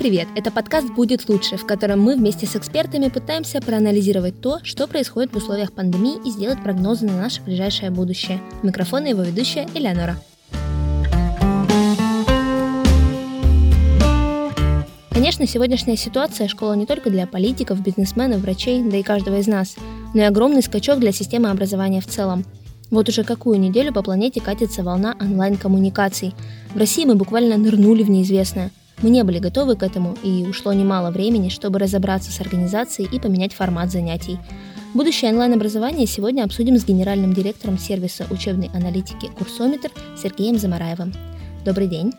привет! Это подкаст «Будет лучше», в котором мы вместе с экспертами пытаемся проанализировать то, что происходит в условиях пандемии и сделать прогнозы на наше ближайшее будущее. Микрофон и его ведущая Элеонора. Конечно, сегодняшняя ситуация – школа не только для политиков, бизнесменов, врачей, да и каждого из нас, но и огромный скачок для системы образования в целом. Вот уже какую неделю по планете катится волна онлайн-коммуникаций. В России мы буквально нырнули в неизвестное. Мы не были готовы к этому, и ушло немало времени, чтобы разобраться с организацией и поменять формат занятий. Будущее онлайн-образование сегодня обсудим с генеральным директором сервиса учебной аналитики «Курсометр» Сергеем Замараевым. Добрый день.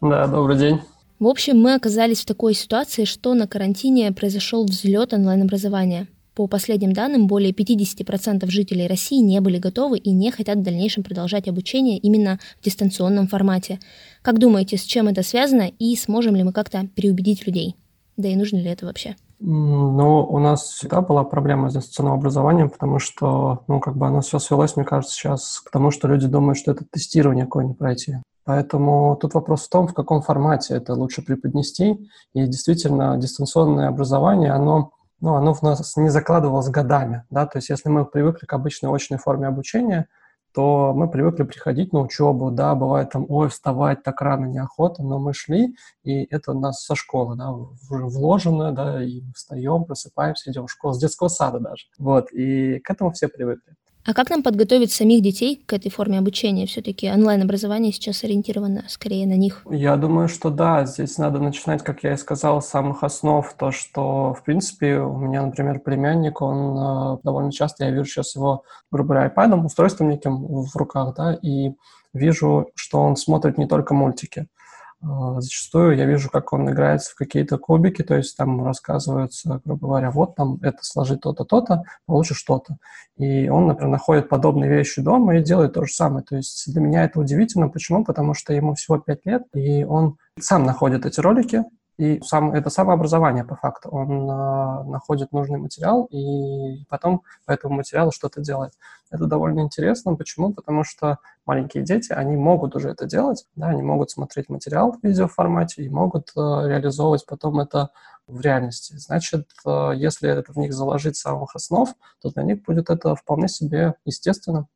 Да, добрый день. В общем, мы оказались в такой ситуации, что на карантине произошел взлет онлайн-образования. По последним данным, более 50% жителей России не были готовы и не хотят в дальнейшем продолжать обучение именно в дистанционном формате. Как думаете, с чем это связано и сможем ли мы как-то переубедить людей? Да и нужно ли это вообще? Ну, у нас всегда была проблема с дистанционным образованием, потому что, ну, как бы оно все свелось, мне кажется, сейчас к тому, что люди думают, что это тестирование какое-нибудь пройти. Поэтому тут вопрос в том, в каком формате это лучше преподнести. И действительно, дистанционное образование, оно ну, оно в нас не закладывалось годами, да, то есть если мы привыкли к обычной очной форме обучения, то мы привыкли приходить на учебу, да, бывает там, ой, вставать так рано неохота, но мы шли, и это у нас со школы, да, уже вложено, да, и встаем, просыпаемся, идем в школу, с детского сада даже, вот, и к этому все привыкли. А как нам подготовить самих детей к этой форме обучения? Все-таки онлайн-образование сейчас ориентировано скорее на них. Я думаю, что да, здесь надо начинать, как я и сказал, с самых основ. То, что, в принципе, у меня, например, племянник, он э, довольно часто, я вижу сейчас его, грубо говоря, iPad, устройством неким в руках, да, и вижу, что он смотрит не только мультики. А, зачастую я вижу, как он играется в какие-то кубики, то есть там рассказывается, грубо говоря, вот там это сложить то-то, то-то, получишь что-то. И он, например, находит подобные вещи дома и делает то же самое. То есть для меня это удивительно. Почему? Потому что ему всего 5 лет, и он сам находит эти ролики, и сам, это самообразование по факту. Он э, находит нужный материал и потом по этому материалу что-то делает. Это довольно интересно. Почему? Потому что маленькие дети, они могут уже это делать, да, они могут смотреть материал в видеоформате и могут э, реализовывать потом это в реальности. Значит, э, если это в них заложить с самых основ, то для них будет это вполне себе естественно.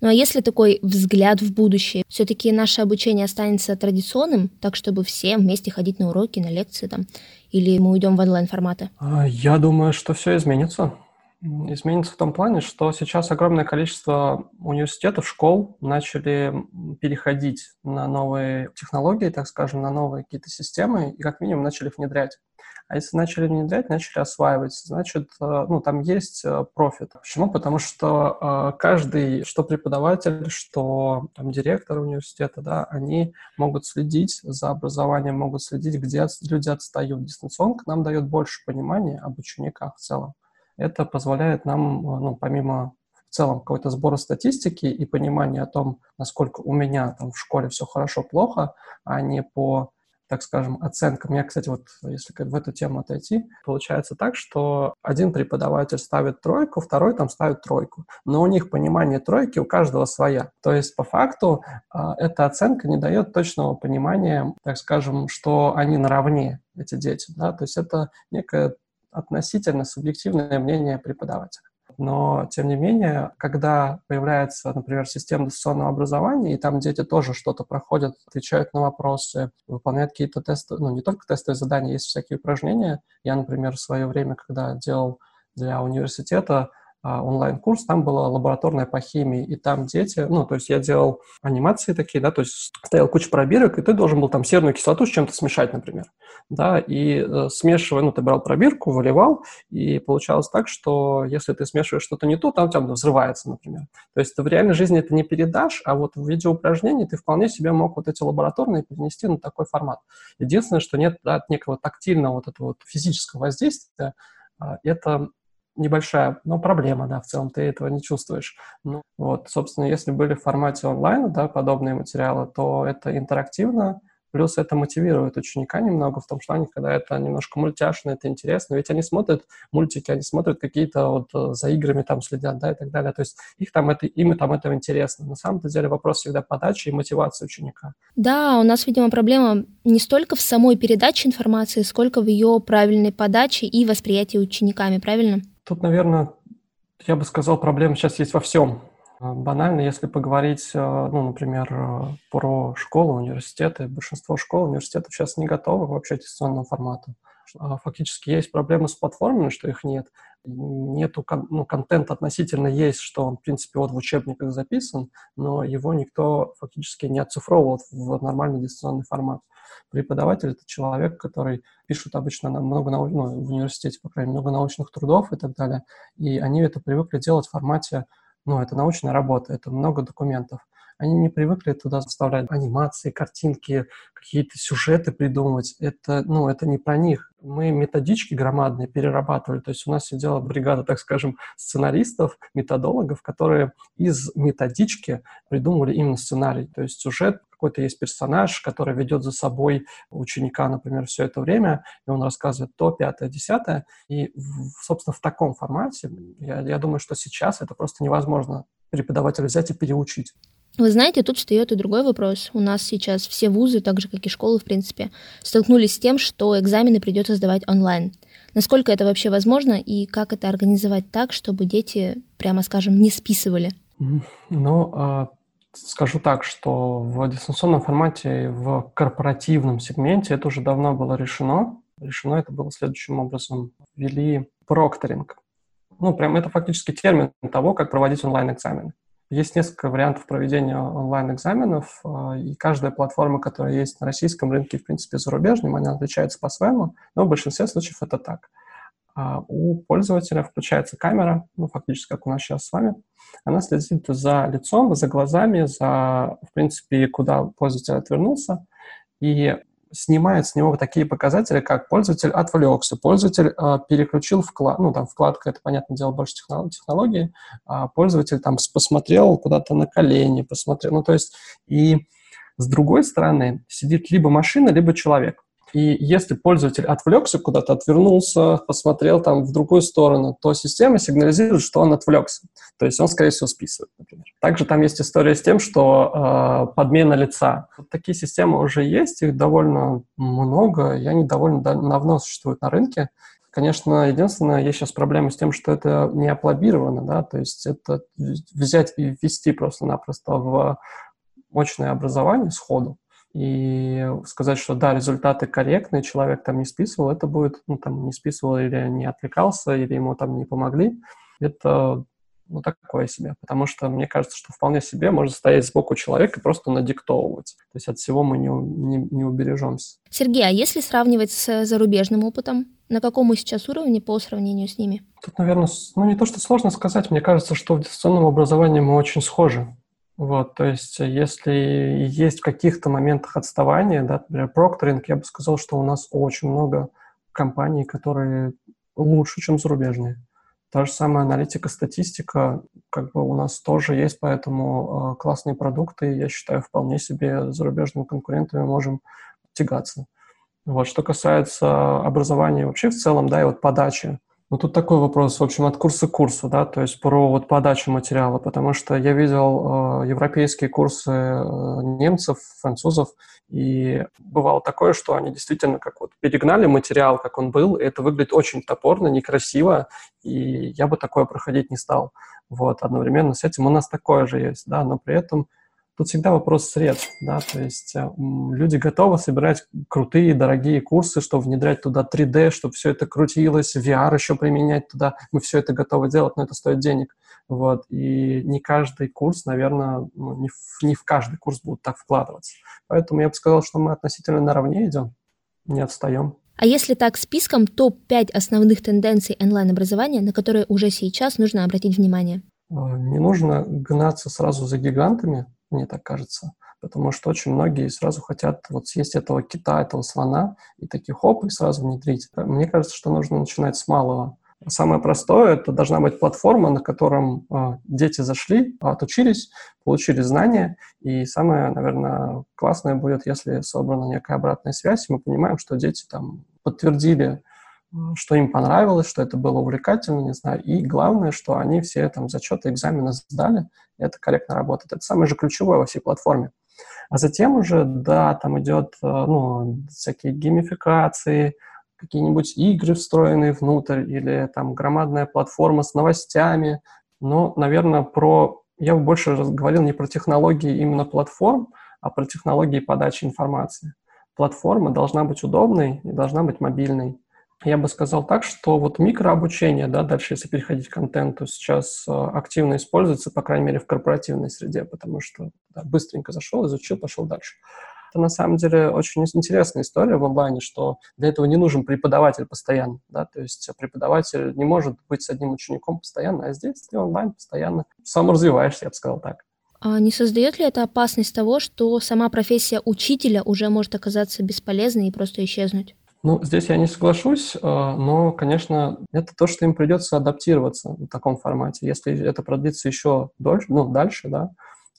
Ну а если такой взгляд в будущее, все-таки наше обучение останется традиционным, так чтобы все вместе ходить на уроки, на лекции там, или мы уйдем в онлайн-форматы? А, я думаю, что все изменится. Изменится в том плане, что сейчас огромное количество университетов, школ начали переходить на новые технологии, так скажем, на новые какие-то системы, и как минимум начали внедрять. А если начали внедрять, начали осваивать, значит, э, ну, там есть э, профит. Почему? Потому что э, каждый, что преподаватель, что там, директор университета, да, они могут следить за образованием, могут следить, где люди отстают. Дистанционка нам дает больше понимания об учениках в целом. Это позволяет нам, ну, помимо в целом какой-то сбора статистики и понимания о том, насколько у меня там в школе все хорошо-плохо, а не по так скажем, оценкам. Я, кстати, вот если в эту тему отойти, получается так, что один преподаватель ставит тройку, второй там ставит тройку. Но у них понимание тройки у каждого своя. То есть, по факту, а, эта оценка не дает точного понимания, так скажем, что они наравне, эти дети. Да? То есть это некое относительно субъективное мнение преподавателя но тем не менее, когда появляется, например, система дистанционного образования, и там дети тоже что-то проходят, отвечают на вопросы, выполняют какие-то тесты, ну, не только тестовые задания, есть всякие упражнения. Я, например, в свое время, когда делал для университета онлайн-курс, там была лабораторная по химии, и там дети, ну, то есть я делал анимации такие, да, то есть стоял куча пробирок, и ты должен был там серную кислоту с чем-то смешать, например, да, и э, смешивая, ну, ты брал пробирку, выливал, и получалось так, что если ты смешиваешь что-то не то, там тебя взрывается, например. То есть в реальной жизни это не передашь, а вот в виде упражнений ты вполне себе мог вот эти лабораторные перенести на такой формат. Единственное, что нет да, некого тактильного вот этого вот физического воздействия, а, это небольшая, но проблема, да, в целом ты этого не чувствуешь. Ну, вот, собственно, если были в формате онлайн, да, подобные материалы, то это интерактивно, Плюс это мотивирует ученика немного в том плане, когда это немножко мультяшно, это интересно. Ведь они смотрят мультики, они смотрят какие-то вот э, за играми там следят, да, и так далее. То есть их там это, им там это интересно. На самом деле вопрос всегда подачи и мотивации ученика. Да, у нас, видимо, проблема не столько в самой передаче информации, сколько в ее правильной подаче и восприятии учениками, правильно? Тут, наверное, я бы сказал, проблема сейчас есть во всем. А, банально, если поговорить, э, ну, например, э, про школы, университеты, большинство школ, университетов сейчас не готовы к вообще дистанционному формату. А, фактически есть проблемы с платформами, что их нет. Нету, ну, контент относительно есть, что он, в принципе, вот в учебниках записан, но его никто фактически не оцифровывал в нормальный дистанционный формат. Преподаватель — это человек, который пишет обычно много нау... ну, в университете, по крайней мере, много научных трудов и так далее, и они это привыкли делать в формате ну, это научная работа, это много документов. Они не привыкли туда вставлять анимации, картинки, какие-то сюжеты придумывать. Это, ну, это не про них. Мы методички громадные перерабатывали. То есть у нас сидела бригада, так скажем, сценаристов, методологов, которые из методички придумывали именно сценарий. То есть сюжет какой-то есть персонаж, который ведет за собой ученика, например, все это время, и он рассказывает то, пятое, десятое. И, собственно, в таком формате, я, я думаю, что сейчас это просто невозможно преподавателя взять и переучить. Вы знаете, тут встает и другой вопрос. У нас сейчас все вузы, так же как и школы, в принципе, столкнулись с тем, что экзамены придется сдавать онлайн. Насколько это вообще возможно и как это организовать так, чтобы дети, прямо скажем, не списывали? Ну, а, скажу так, что в дистанционном формате, в корпоративном сегменте это уже давно было решено. Решено это было следующим образом. Ввели прокторинг. Ну, прям это фактически термин того, как проводить онлайн-экзамены. Есть несколько вариантов проведения онлайн-экзаменов, а, и каждая платформа, которая есть на российском рынке, в принципе, зарубежном, она отличается по-своему, но в большинстве случаев это так. А у пользователя включается камера, ну, фактически, как у нас сейчас с вами. Она следит за лицом, за глазами, за, в принципе, куда пользователь отвернулся, и снимает с него такие показатели, как пользователь отвлекся, пользователь э, переключил вклад, ну, там, вкладка, это, понятное дело, больше технологии, а пользователь там посмотрел куда-то на колени, посмотрел, ну, то есть, и с другой стороны сидит либо машина, либо человек. И если пользователь отвлекся куда-то, отвернулся, посмотрел там в другую сторону, то система сигнализирует, что он отвлекся. То есть он, скорее всего, списывает, например. Также там есть история с тем, что э, подмена лица. Вот такие системы уже есть, их довольно много, и они довольно давно существуют на рынке. Конечно, единственное, есть сейчас проблема с тем, что это не аплобировано, да, то есть это взять и ввести просто-напросто в очное образование сходу, и сказать, что да, результаты корректные, человек там не списывал, это будет, ну, там, не списывал или не отвлекался, или ему там не помогли, это ну, такое себе, потому что мне кажется, что вполне себе можно стоять сбоку человека и просто надиктовывать. То есть от всего мы не, не, не убережемся. Сергей, а если сравнивать с зарубежным опытом, на каком мы сейчас уровне по сравнению с ними? Тут, наверное, ну не то, что сложно сказать, мне кажется, что в дистанционном образовании мы очень схожи. Вот, то есть, если есть в каких-то моментах отставания, да, например, прокторинг, я бы сказал, что у нас очень много компаний, которые лучше, чем зарубежные. Та же самая аналитика, статистика, как бы у нас тоже есть, поэтому э, классные продукты, я считаю, вполне себе зарубежными конкурентами можем тягаться. Вот, что касается образования вообще в целом, да, и вот подачи, ну, тут такой вопрос, в общем, от курса к курсу, да, то есть про вот подачу материала, потому что я видел э, европейские курсы э, немцев, французов, и бывало такое, что они действительно как вот перегнали материал, как он был, и это выглядит очень топорно, некрасиво, и я бы такое проходить не стал. Вот, одновременно с этим у нас такое же есть, да, но при этом Тут всегда вопрос средств, да, то есть э, люди готовы собирать крутые, дорогие курсы, чтобы внедрять туда 3D, чтобы все это крутилось, VR еще применять туда, мы все это готовы делать, но это стоит денег, вот, и не каждый курс, наверное, ну, не, в, не в каждый курс будут так вкладываться, поэтому я бы сказал, что мы относительно наравне идем, не отстаем. А если так списком, топ-5 основных тенденций онлайн-образования, на которые уже сейчас нужно обратить внимание? Э, не нужно гнаться сразу за гигантами, мне так кажется. Потому что очень многие сразу хотят вот съесть этого кита, этого слона, и таких хоп, и сразу внедрить. Мне кажется, что нужно начинать с малого. Самое простое – это должна быть платформа, на котором э, дети зашли, отучились, получили знания. И самое, наверное, классное будет, если собрана некая обратная связь, и мы понимаем, что дети там подтвердили, что им понравилось, что это было увлекательно, не знаю. И главное, что они все там зачеты, экзамены сдали, и это корректно работает. Это самое же ключевое во всей платформе. А затем уже, да, там идет, э, ну, всякие геймификации, какие-нибудь игры, встроенные внутрь, или там громадная платформа с новостями. Но, наверное, про... Я больше говорил не про технологии именно платформ, а про технологии подачи информации. Платформа должна быть удобной и должна быть мобильной. Я бы сказал так, что вот микрообучение, да, дальше, если переходить к контенту, сейчас э, активно используется, по крайней мере, в корпоративной среде, потому что да, быстренько зашел, изучил, пошел дальше. Это на самом деле очень интересная история в онлайне, что для этого не нужен преподаватель постоянно, да, то есть преподаватель не может быть с одним учеником постоянно, а здесь ты онлайн постоянно саморазвиваешься, я бы сказал так. А не создает ли это опасность того, что сама профессия учителя уже может оказаться бесполезной и просто исчезнуть? Ну, здесь я не соглашусь, э, но, конечно, это то, что им придется адаптироваться в таком формате. Если это продлится еще дольше, ну, дальше, да,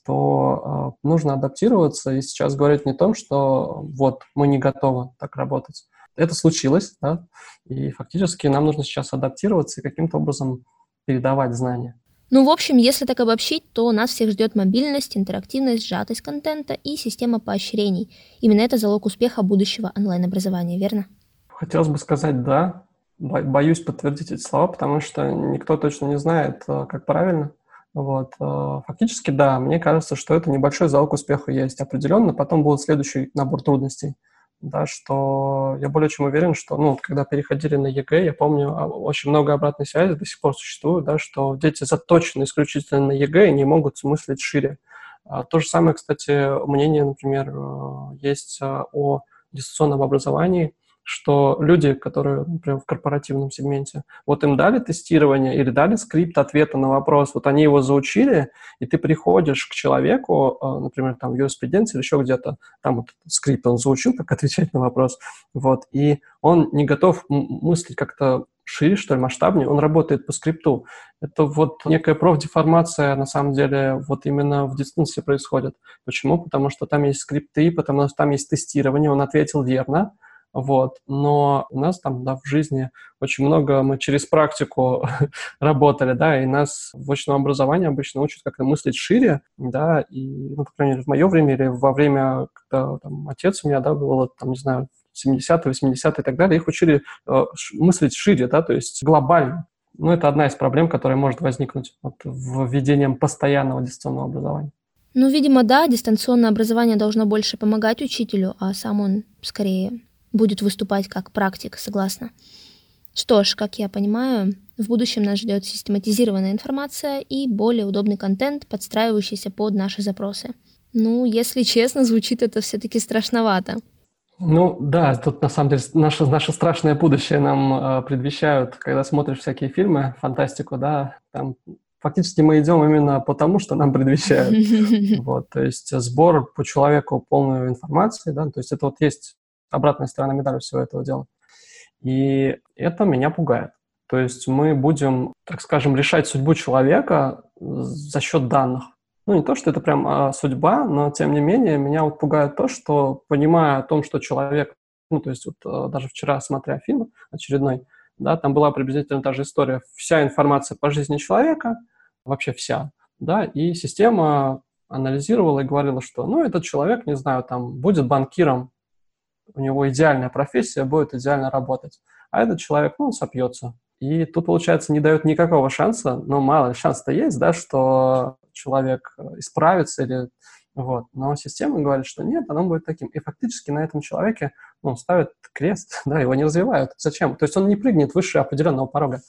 то э, нужно адаптироваться и сейчас говорить не о том, что вот мы не готовы так работать. Это случилось, да, и фактически нам нужно сейчас адаптироваться и каким-то образом передавать знания. Ну, в общем, если так обобщить, то нас всех ждет мобильность, интерактивность, сжатость контента и система поощрений. Именно это залог успеха будущего онлайн-образования, верно? Хотелось бы сказать «да». Боюсь подтвердить эти слова, потому что никто точно не знает, э, как правильно. Вот. Э, фактически, да, мне кажется, что это небольшой залог успеха есть определенно. Потом будет следующий набор трудностей. Да, что я более чем уверен, что, ну, когда переходили на ЕГЭ, я помню, а, очень много обратной связи до сих пор существует, да, что дети заточены исключительно на ЕГЭ и не могут смыслить шире. А, то же самое, кстати, мнение, например, э, есть о дистанционном образовании, что люди, которые, например, в корпоративном сегменте, вот им дали тестирование или дали скрипт ответа на вопрос, вот они его заучили, и ты приходишь к человеку, э, например, там в юриспруденции или еще где-то, там вот скрипт он заучил, как отвечать на вопрос, вот, и он не готов мыслить как-то шире, что ли, масштабнее, он работает по скрипту. Это вот некая профдеформация, на самом деле, вот именно в дистанции происходит. Почему? Потому что там есть скрипты, потому что там есть тестирование, он ответил верно, вот. Но у нас там, да, в жизни очень много мы через практику работали, да, и нас в очном образовании обычно учат как-то мыслить шире, да, и, ну, по крайней мере, в мое время или во время, когда там отец у меня, да, был, там, не знаю, 70-е, 80-е и так далее, их учили э, мыслить шире, да, то есть глобально. Ну, это одна из проблем, которая может возникнуть вот, введением постоянного дистанционного образования. Ну, видимо, да, дистанционное образование должно больше помогать учителю, а сам он скорее будет выступать как практик, согласна. Что ж, как я понимаю, в будущем нас ждет систематизированная информация и более удобный контент, подстраивающийся под наши запросы. Ну, если честно, звучит это все-таки страшновато. Ну да, тут на самом деле наше, наше страшное будущее нам э, предвещают, когда смотришь всякие фильмы, фантастику, да, там фактически мы идем именно потому, что нам предвещают. Вот, то есть сбор по человеку полной информации, да, то есть это вот есть обратная сторона медали всего этого дела. И это меня пугает. То есть мы будем, так скажем, решать судьбу человека за счет данных. Ну, не то, что это прям а, судьба, но тем не менее меня вот пугает то, что понимая о том, что человек, ну, то есть вот а, даже вчера, смотря фильм очередной, да, там была приблизительно та же история. Вся информация по жизни человека, вообще вся, да, и система анализировала и говорила, что, ну, этот человек, не знаю, там, будет банкиром у него идеальная профессия, будет идеально работать. А этот человек, ну, он сопьется. И тут, получается, не дает никакого шанса, но мало шанс-то есть, да, что человек э, исправится или вот. Но система говорит, что нет, оно будет таким. И фактически на этом человеке ну, ставят крест, да, его не развивают. Зачем? То есть он не прыгнет выше определенного порога.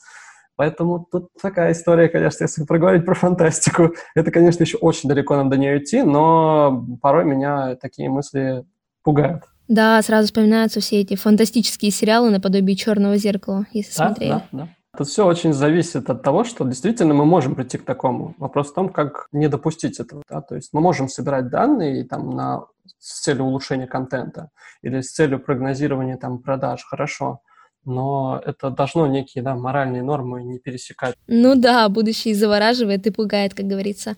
Поэтому тут такая история, конечно, если проговорить про фантастику, это, конечно, еще очень далеко нам до нее идти, но порой меня такие мысли пугают. Да, сразу вспоминаются все эти фантастические сериалы наподобие Черного зеркала, если да, смотрели. Да, да. Тут все очень зависит от того, что действительно мы можем прийти к такому. Вопрос в том, как не допустить этого. Да? То есть мы можем собирать данные там, на, с целью улучшения контента или с целью прогнозирования там, продаж, хорошо. но это должно некие да, моральные нормы не пересекать. Ну да, будущее завораживает и пугает, как говорится.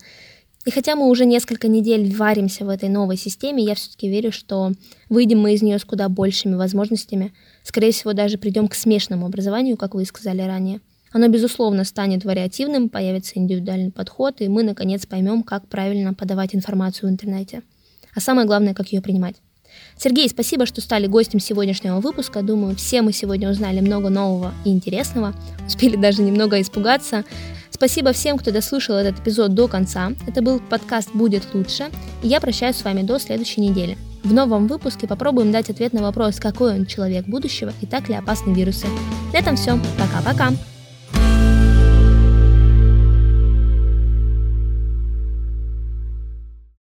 И хотя мы уже несколько недель варимся в этой новой системе, я все-таки верю, что выйдем мы из нее с куда большими возможностями. Скорее всего, даже придем к смешанному образованию, как вы сказали ранее. Оно, безусловно, станет вариативным, появится индивидуальный подход, и мы, наконец, поймем, как правильно подавать информацию в интернете. А самое главное, как ее принимать. Сергей, спасибо, что стали гостем сегодняшнего выпуска. Думаю, все мы сегодня узнали много нового и интересного. Успели даже немного испугаться. Спасибо всем, кто дослушал этот эпизод до конца. Это был подкаст «Будет лучше». И я прощаюсь с вами до следующей недели. В новом выпуске попробуем дать ответ на вопрос, какой он человек будущего и так ли опасны вирусы. На этом все. Пока-пока.